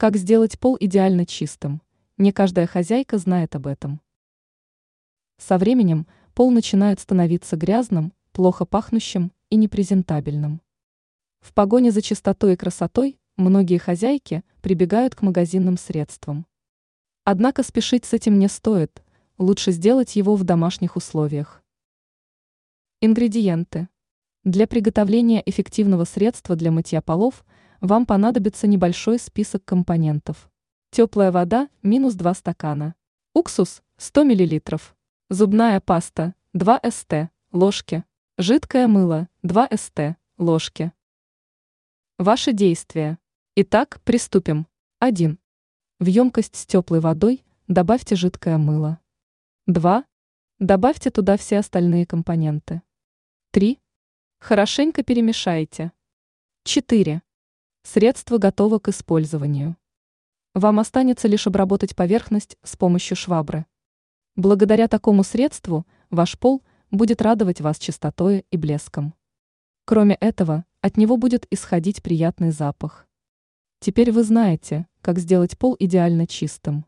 Как сделать пол идеально чистым? Не каждая хозяйка знает об этом. Со временем пол начинает становиться грязным, плохо пахнущим и непрезентабельным. В погоне за чистотой и красотой многие хозяйки прибегают к магазинным средствам. Однако спешить с этим не стоит, лучше сделать его в домашних условиях. Ингредиенты. Для приготовления эффективного средства для мытья полов вам понадобится небольшой список компонентов. Теплая вода – минус 2 стакана. Уксус – 100 мл. Зубная паста – 2 ст. ложки. Жидкое мыло – 2 ст. ложки. Ваши действия. Итак, приступим. 1. В емкость с теплой водой добавьте жидкое мыло. 2. Добавьте туда все остальные компоненты. 3. Хорошенько перемешайте. 4. Средство готово к использованию. Вам останется лишь обработать поверхность с помощью швабры. Благодаря такому средству ваш пол будет радовать вас чистотой и блеском. Кроме этого, от него будет исходить приятный запах. Теперь вы знаете, как сделать пол идеально чистым.